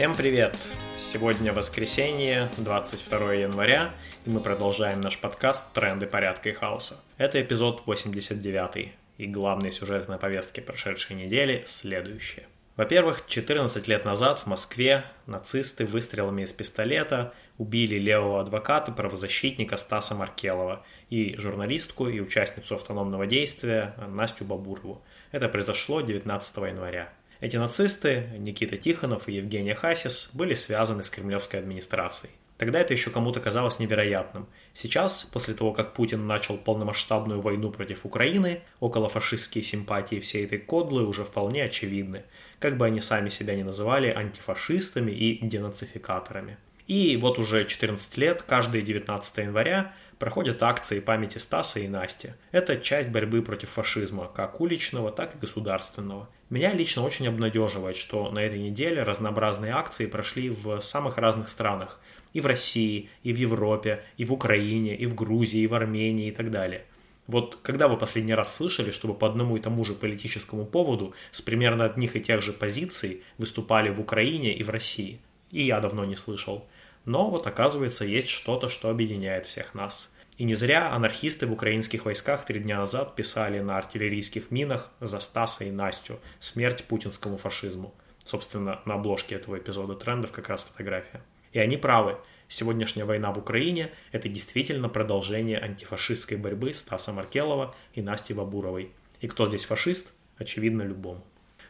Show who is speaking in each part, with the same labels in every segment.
Speaker 1: Всем привет! Сегодня воскресенье, 22 января, и мы продолжаем наш подкаст «Тренды порядка и хаоса». Это эпизод 89, и главные сюжеты на повестке прошедшей недели следующие. Во-первых, 14 лет назад в Москве нацисты выстрелами из пистолета убили левого адвоката, правозащитника Стаса Маркелова и журналистку и участницу автономного действия Настю Бабурову. Это произошло 19 января. Эти нацисты, Никита Тихонов и Евгения Хасис, были связаны с кремлевской администрацией. Тогда это еще кому-то казалось невероятным. Сейчас, после того, как Путин начал полномасштабную войну против Украины, околофашистские симпатии всей этой кодлы уже вполне очевидны, как бы они сами себя не называли антифашистами и денацификаторами. И вот уже 14 лет, каждое 19 января, проходят акции памяти Стаса и Насти. Это часть борьбы против фашизма, как уличного, так и государственного. Меня лично очень обнадеживает, что на этой неделе разнообразные акции прошли в самых разных странах. И в России, и в Европе, и в Украине, и в Грузии, и в Армении и так далее. Вот когда вы последний раз слышали, чтобы по одному и тому же политическому поводу с примерно одних и тех же позиций выступали в Украине и в России? И я давно не слышал. Но вот оказывается есть что-то, что объединяет всех нас. И не зря анархисты в украинских войсках три дня назад писали на артиллерийских минах за Стаса и Настю «Смерть путинскому фашизму». Собственно, на обложке этого эпизода трендов как раз фотография. И они правы. Сегодняшняя война в Украине – это действительно продолжение антифашистской борьбы Стаса Маркелова и Насти Бабуровой. И кто здесь фашист? Очевидно, любому.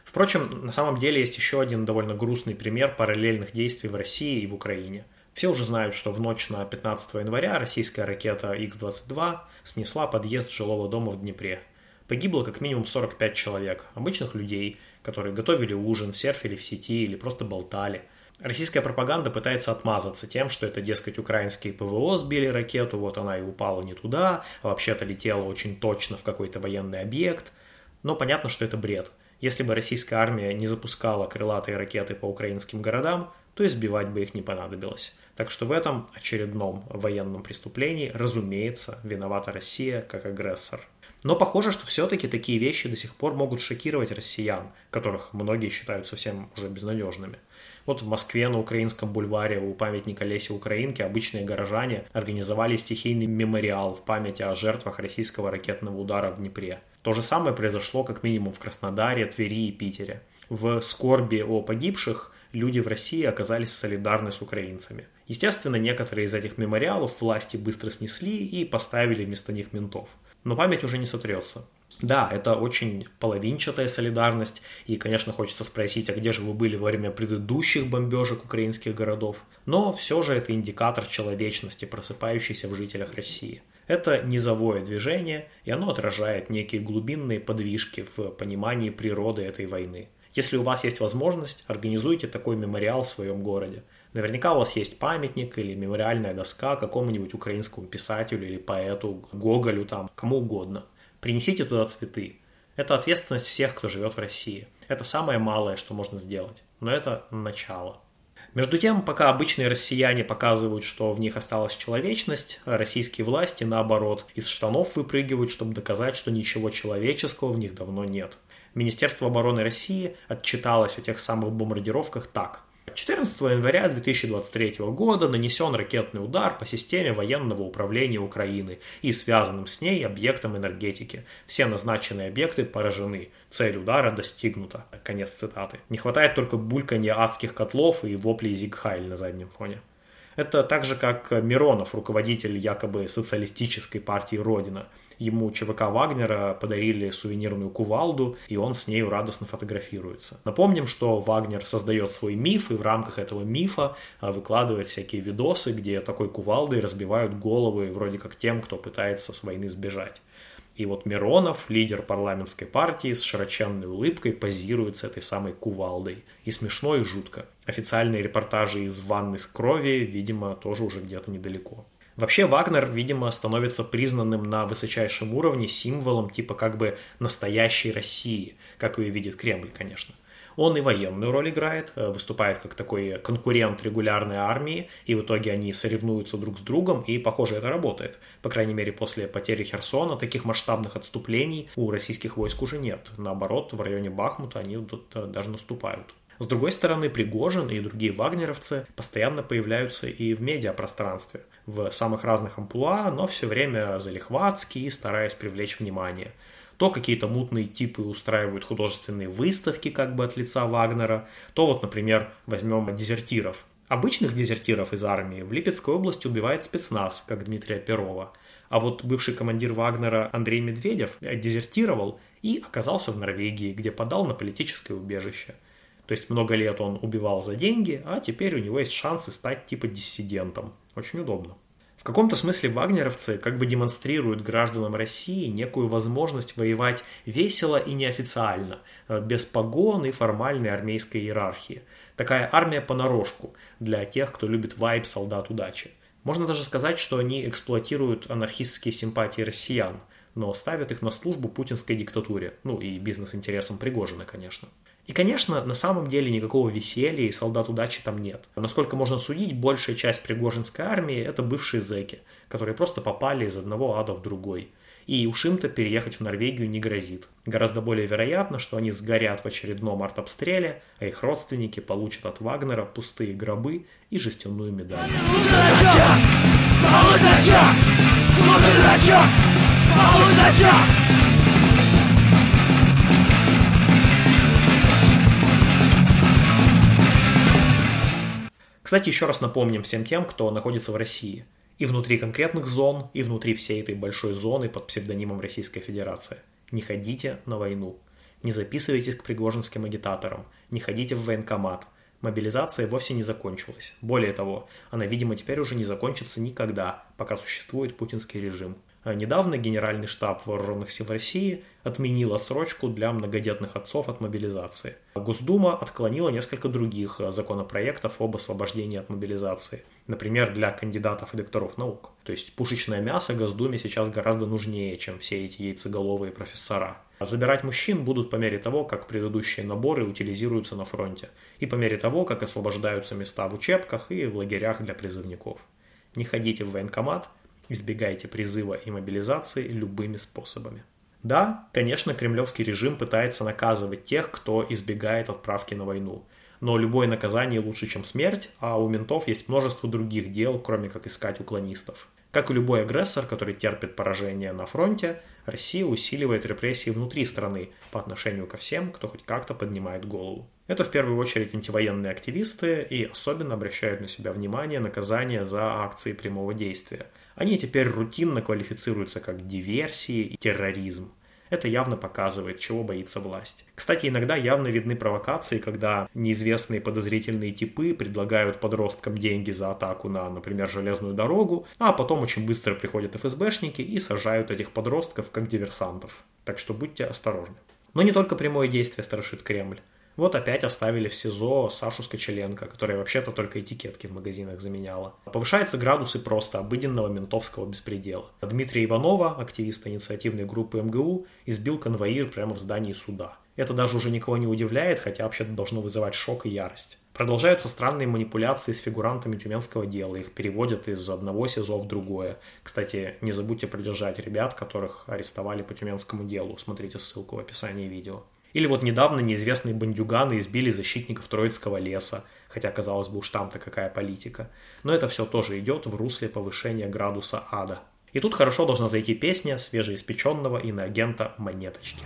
Speaker 1: Впрочем, на самом деле есть еще один довольно грустный пример параллельных действий в России и в Украине – все уже знают, что в ночь на 15 января российская ракета Х-22 снесла подъезд жилого дома в Днепре. Погибло как минимум 45 человек, обычных людей, которые готовили ужин, серфили в сети или просто болтали. Российская пропаганда пытается отмазаться тем, что это, дескать, украинские ПВО сбили ракету, вот она и упала не туда, а вообще-то летела очень точно в какой-то военный объект. Но понятно, что это бред. Если бы российская армия не запускала крылатые ракеты по украинским городам, то избивать бы их не понадобилось. Так что в этом очередном военном преступлении, разумеется, виновата Россия как агрессор. Но похоже, что все-таки такие вещи до сих пор могут шокировать россиян, которых многие считают совсем уже безнадежными. Вот в Москве на Украинском бульваре у памятника Леси Украинки обычные горожане организовали стихийный мемориал в память о жертвах российского ракетного удара в Днепре. То же самое произошло как минимум в Краснодаре, Твери и Питере. В скорби о погибших люди в России оказались солидарны с украинцами. Естественно, некоторые из этих мемориалов власти быстро снесли и поставили вместо них ментов. Но память уже не сотрется. Да, это очень половинчатая солидарность, и, конечно, хочется спросить, а где же вы были во время предыдущих бомбежек украинских городов? Но все же это индикатор человечности, просыпающийся в жителях России. Это низовое движение, и оно отражает некие глубинные подвижки в понимании природы этой войны. Если у вас есть возможность, организуйте такой мемориал в своем городе. Наверняка у вас есть памятник или мемориальная доска какому-нибудь украинскому писателю или поэту, Гоголю там, кому угодно. Принесите туда цветы. Это ответственность всех, кто живет в России. Это самое малое, что можно сделать. Но это начало. Между тем, пока обычные россияне показывают, что в них осталась человечность, российские власти, наоборот, из штанов выпрыгивают, чтобы доказать, что ничего человеческого в них давно нет. Министерство обороны России отчиталось о тех самых бомбардировках так – 14 января 2023 года нанесен ракетный удар по системе военного управления Украины и связанным с ней объектам энергетики. Все назначенные объекты поражены. Цель удара достигнута. Конец цитаты. Не хватает только бульканья адских котлов и воплей Зигхайль на заднем фоне. Это так же, как Миронов, руководитель якобы социалистической партии «Родина». Ему ЧВК Вагнера подарили сувенирную кувалду, и он с нею радостно фотографируется. Напомним, что Вагнер создает свой миф, и в рамках этого мифа а, выкладывает всякие видосы, где такой кувалдой разбивают головы вроде как тем, кто пытается с войны сбежать. И вот Миронов, лидер парламентской партии, с широченной улыбкой позирует с этой самой кувалдой. И смешно, и жутко. Официальные репортажи из ванны с крови, видимо, тоже уже где-то недалеко. Вообще Вагнер, видимо, становится признанным на высочайшем уровне символом типа как бы настоящей России, как ее видит Кремль, конечно. Он и военную роль играет, э, выступает как такой конкурент регулярной армии, и в итоге они соревнуются друг с другом, и, похоже, это работает. По крайней мере, после потери Херсона таких масштабных отступлений у российских войск уже нет. Наоборот, в районе Бахмута они тут э, даже наступают. С другой стороны, Пригожин и другие вагнеровцы постоянно появляются и в медиапространстве, в самых разных амплуа, но все время залихватски и стараясь привлечь внимание. То какие-то мутные типы устраивают художественные выставки как бы от лица Вагнера, то вот, например, возьмем дезертиров. Обычных дезертиров из армии в Липецкой области убивает спецназ, как Дмитрия Перова. А вот бывший командир Вагнера Андрей Медведев дезертировал и оказался в Норвегии, где подал на политическое убежище. То есть много лет он убивал за деньги, а теперь у него есть шансы стать типа диссидентом. Очень удобно. В каком-то смысле вагнеровцы как бы демонстрируют гражданам России некую возможность воевать весело и неофициально, э, без погон и формальной армейской иерархии. Такая армия понарошку для тех, кто любит вайб солдат удачи. Можно даже сказать, что они эксплуатируют анархистские симпатии россиян, но ставят их на службу путинской диктатуре, ну и бизнес-интересам Пригожина, конечно. И, конечно, на самом деле никакого веселья и солдат удачи там нет. Насколько можно судить, большая часть Пригожинской армии – это бывшие зэки, которые просто попали из одного ада в другой. И уж им-то переехать в Норвегию не грозит. Гораздо более вероятно, что они сгорят в очередном артобстреле, а их родственники получат от Вагнера пустые гробы и жестяную медаль. Кстати, еще раз напомним всем тем, кто находится в России. И внутри конкретных зон, и внутри всей этой большой зоны под псевдонимом Российская Федерация. Не ходите на войну. Не записывайтесь к пригожинским агитаторам. Не ходите в военкомат. Мобилизация вовсе не закончилась. Более того, она, видимо, теперь уже не закончится никогда, пока существует путинский режим. А недавно Генеральный штаб Вооруженных сил России отменил отсрочку для многодетных отцов от мобилизации. Госдума отклонила несколько других законопроектов об освобождении от мобилизации. Например, для кандидатов и докторов наук. То есть пушечное мясо Госдуме сейчас гораздо нужнее, чем все эти яйцеголовые профессора. А забирать мужчин будут по мере того, как предыдущие наборы утилизируются на фронте, и по мере того, как освобождаются места в учебках и в лагерях для призывников. Не ходите в военкомат – Избегайте призыва и мобилизации любыми способами. Да, конечно, кремлевский режим пытается наказывать тех, кто избегает отправки на войну. Но любое наказание лучше, чем смерть, а у ментов есть множество других дел, кроме как искать уклонистов. Как и любой агрессор, который терпит поражение на фронте, Россия усиливает репрессии внутри страны по отношению ко всем, кто хоть как-то поднимает голову. Это в первую очередь антивоенные активисты и особенно обращают на себя внимание наказания за акции прямого действия – они теперь рутинно квалифицируются как диверсии и терроризм. Это явно показывает, чего боится власть. Кстати, иногда явно видны провокации, когда неизвестные подозрительные типы предлагают подросткам деньги за атаку на, например, железную дорогу, а потом очень быстро приходят ФСБшники и сажают этих подростков как диверсантов. Так что будьте осторожны. Но не только прямое действие страшит Кремль. Вот опять оставили в СИЗО Сашу Скочеленко, которая вообще-то только этикетки в магазинах заменяла. Повышаются градусы просто обыденного ментовского беспредела. Дмитрия Иванова, активиста инициативной группы МГУ, избил конвоир прямо в здании суда. Это даже уже никого не удивляет, хотя вообще-то должно вызывать шок и ярость. Продолжаются странные манипуляции с фигурантами тюменского дела. Их переводят из одного СИЗО в другое. Кстати, не забудьте придержать ребят, которых арестовали по тюменскому делу. Смотрите ссылку в описании видео. Или вот недавно неизвестные бандюганы избили защитников Троицкого леса, хотя, казалось бы, уж там-то какая политика. Но это все тоже идет в русле повышения градуса ада. И тут хорошо должна зайти песня свежеиспеченного иноагента Монеточки.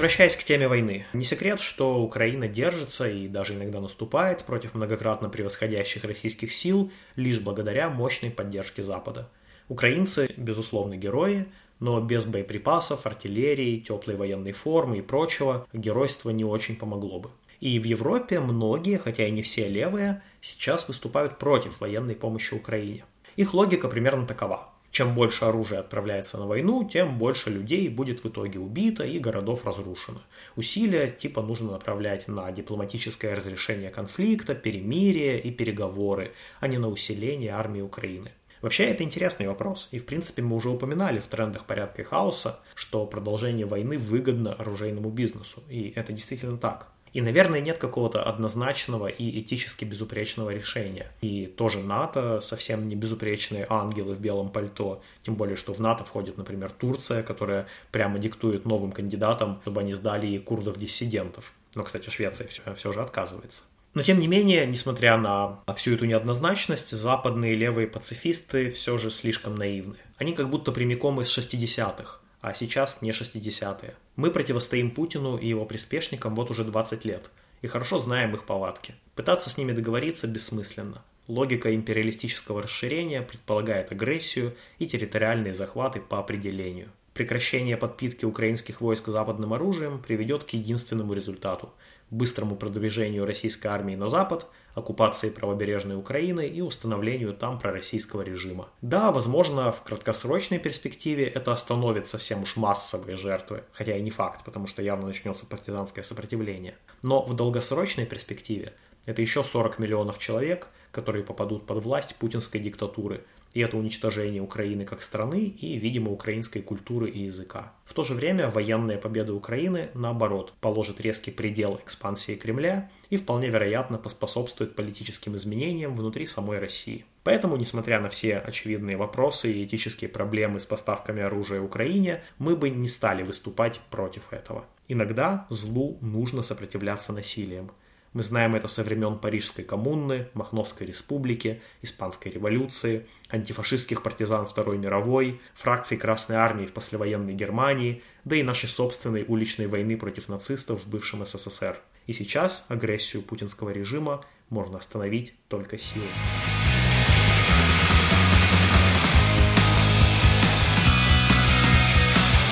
Speaker 1: Возвращаясь к теме войны. Не секрет, что Украина держится и даже иногда наступает против многократно превосходящих российских сил лишь благодаря мощной поддержке Запада. Украинцы, безусловно, герои, но без боеприпасов, артиллерии, теплой военной формы и прочего геройство не очень помогло бы. И в Европе многие, хотя и не все левые, сейчас выступают против военной помощи Украине. Их логика примерно такова. Чем больше оружия отправляется на войну, тем больше людей будет в итоге убито и городов разрушено. Усилия типа нужно направлять на дипломатическое разрешение конфликта, перемирие и переговоры, а не на усиление армии Украины. Вообще, это интересный вопрос, и в принципе мы уже упоминали в трендах порядка и хаоса, что продолжение войны выгодно оружейному бизнесу, и это действительно так. И, наверное, нет какого-то однозначного и этически безупречного решения. И тоже НАТО совсем не безупречные ангелы в белом пальто. Тем более, что в НАТО входит, например, Турция, которая прямо диктует новым кандидатам, чтобы они сдали курдов-диссидентов. Но, кстати, Швеция все, все же отказывается. Но тем не менее, несмотря на всю эту неоднозначность, западные левые пацифисты все же слишком наивны. Они как будто прямиком из 60-х, а сейчас не 60-е. Мы противостоим Путину и его приспешникам вот уже 20 лет, и хорошо знаем их повадки. Пытаться с ними договориться бессмысленно. Логика империалистического расширения предполагает агрессию и территориальные захваты по определению. Прекращение подпитки украинских войск западным оружием приведет к единственному результату – быстрому продвижению российской армии на запад, оккупации правобережной Украины и установлению там пророссийского режима. Да, возможно, в краткосрочной перспективе это остановит совсем уж массовые жертвы, хотя и не факт, потому что явно начнется партизанское сопротивление. Но в долгосрочной перспективе это еще 40 миллионов человек, которые попадут под власть путинской диктатуры, и это уничтожение Украины как страны и, видимо, украинской культуры и языка. В то же время военная победа Украины, наоборот, положит резкий предел экспансии Кремля и вполне вероятно поспособствует политическим изменениям внутри самой России. Поэтому, несмотря на все очевидные вопросы и этические проблемы с поставками оружия Украине, мы бы не стали выступать против этого. Иногда злу нужно сопротивляться насилием. Мы знаем это со времен Парижской коммуны, Махновской республики, Испанской революции, антифашистских партизан Второй мировой, фракций Красной армии в послевоенной Германии, да и нашей собственной уличной войны против нацистов в бывшем СССР. И сейчас агрессию путинского режима можно остановить только силой.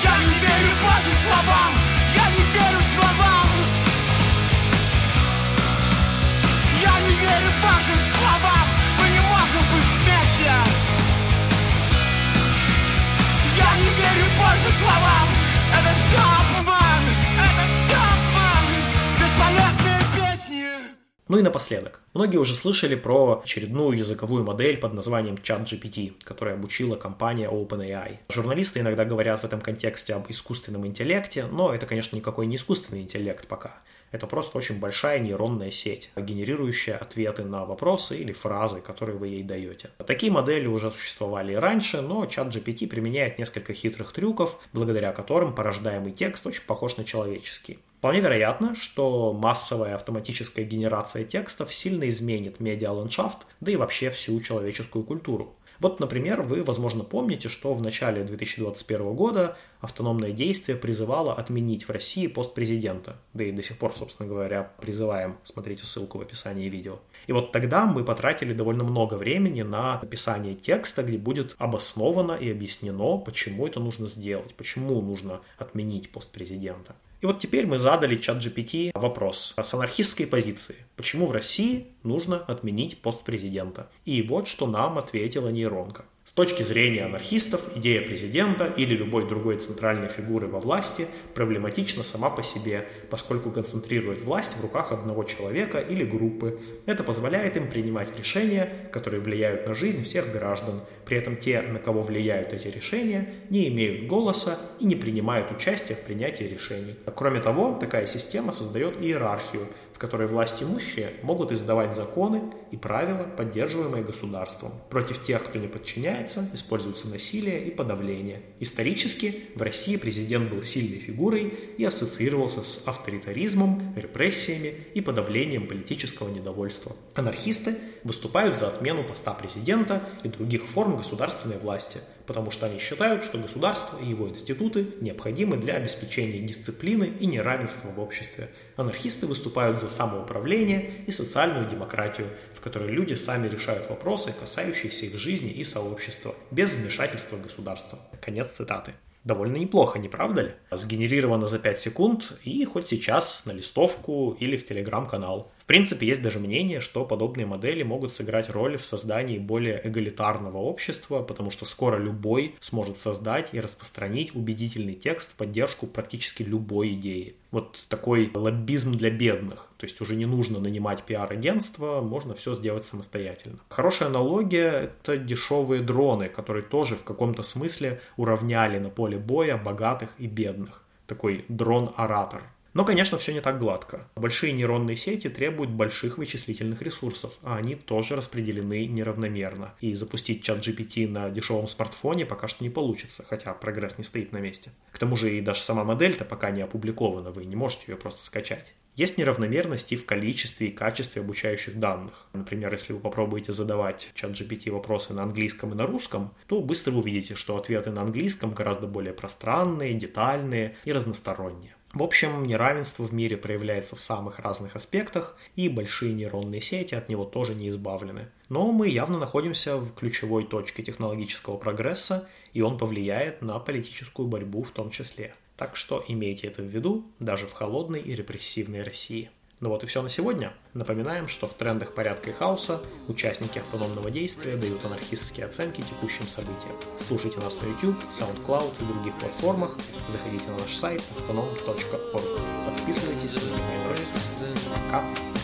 Speaker 2: Я не верю вашим словам,
Speaker 1: Ну и напоследок. Многие уже слышали про очередную языковую модель под названием ChatGPT, которая обучила компания OpenAI. Журналисты иногда говорят в этом контексте об искусственном интеллекте, но это, конечно, никакой не искусственный интеллект пока. Это просто очень большая нейронная сеть, генерирующая ответы на вопросы или фразы, которые вы ей даете. Такие модели уже существовали и раньше, но ChatGPT применяет несколько хитрых трюков, благодаря которым порождаемый текст очень похож на человеческий. Вполне вероятно, что массовая автоматическая генерация текстов сильно изменит медиаландшафт, да и вообще всю человеческую культуру. Вот, например, вы, возможно, помните, что в начале 2021 года автономное действие призывало отменить в России пост президента. Да и до сих пор, собственно говоря, призываем. Смотрите ссылку в описании видео. И вот тогда мы потратили довольно много времени на написание текста, где будет обосновано и объяснено, почему это нужно сделать, почему нужно отменить пост президента. И вот теперь мы задали чат GPT вопрос с анархистской позиции. Почему в России нужно отменить пост президента? И вот что нам ответила нейронка. Точки зрения анархистов, идея президента или любой другой центральной фигуры во власти проблематична сама по себе, поскольку концентрирует власть в руках одного человека или группы. Это позволяет им принимать решения, которые влияют на жизнь всех граждан. При этом те, на кого влияют эти решения, не имеют голоса и не принимают участия в принятии решений. Кроме того, такая система создает иерархию, в которой власть имущие могут издавать законы и правила, поддерживаемые государством. Против тех, кто не подчиняется, используется насилие и подавление. Исторически в России президент был сильной фигурой и ассоциировался с авторитаризмом, репрессиями и подавлением политического недовольства. Анархисты выступают за отмену поста президента и других форм государственной власти, потому что они считают, что государство и его институты необходимы для обеспечения дисциплины и неравенства в обществе. Анархисты выступают за самоуправление и социальную демократию, в которой люди сами решают вопросы, касающиеся их жизни и сообщества, без вмешательства государства. Конец цитаты. Довольно неплохо, не правда ли? Сгенерировано за 5 секунд и хоть сейчас на листовку или в телеграм-канал. Принципе, есть даже мнение, что подобные модели могут сыграть роль в создании более эгалитарного общества, потому что скоро любой сможет создать и распространить убедительный текст в поддержку практически любой идеи. Вот такой лоббизм для бедных. То есть уже не нужно нанимать пиар-агентство, можно все сделать самостоятельно. Хорошая аналогия — это дешевые дроны, которые тоже в каком-то смысле уравняли на поле боя богатых и бедных. Такой дрон-оратор. Но, конечно, все не так гладко. Большие нейронные сети требуют больших вычислительных ресурсов, а они тоже распределены неравномерно. И запустить чат GPT на дешевом смартфоне пока что не получится, хотя прогресс не стоит на месте. К тому же и даже сама модель-то пока не опубликована, вы не можете ее просто скачать. Есть неравномерности в количестве и качестве обучающих данных. Например, если вы попробуете задавать чат GPT вопросы на английском и на русском, то быстро увидите, что ответы на английском гораздо более пространные, детальные и разносторонние. В общем, неравенство в мире проявляется в самых разных аспектах, и большие нейронные сети от него тоже не избавлены. Но мы явно находимся в ключевой точке технологического прогресса, и он повлияет на политическую борьбу в том числе. Так что имейте это в виду даже в холодной и репрессивной России. Ну вот и все на сегодня. Напоминаем, что в трендах порядка и хаоса участники автономного действия дают анархистские оценки текущим событиям. Слушайте нас на YouTube, SoundCloud и других платформах. Заходите на наш сайт autonom.org. Подписывайтесь на Пока.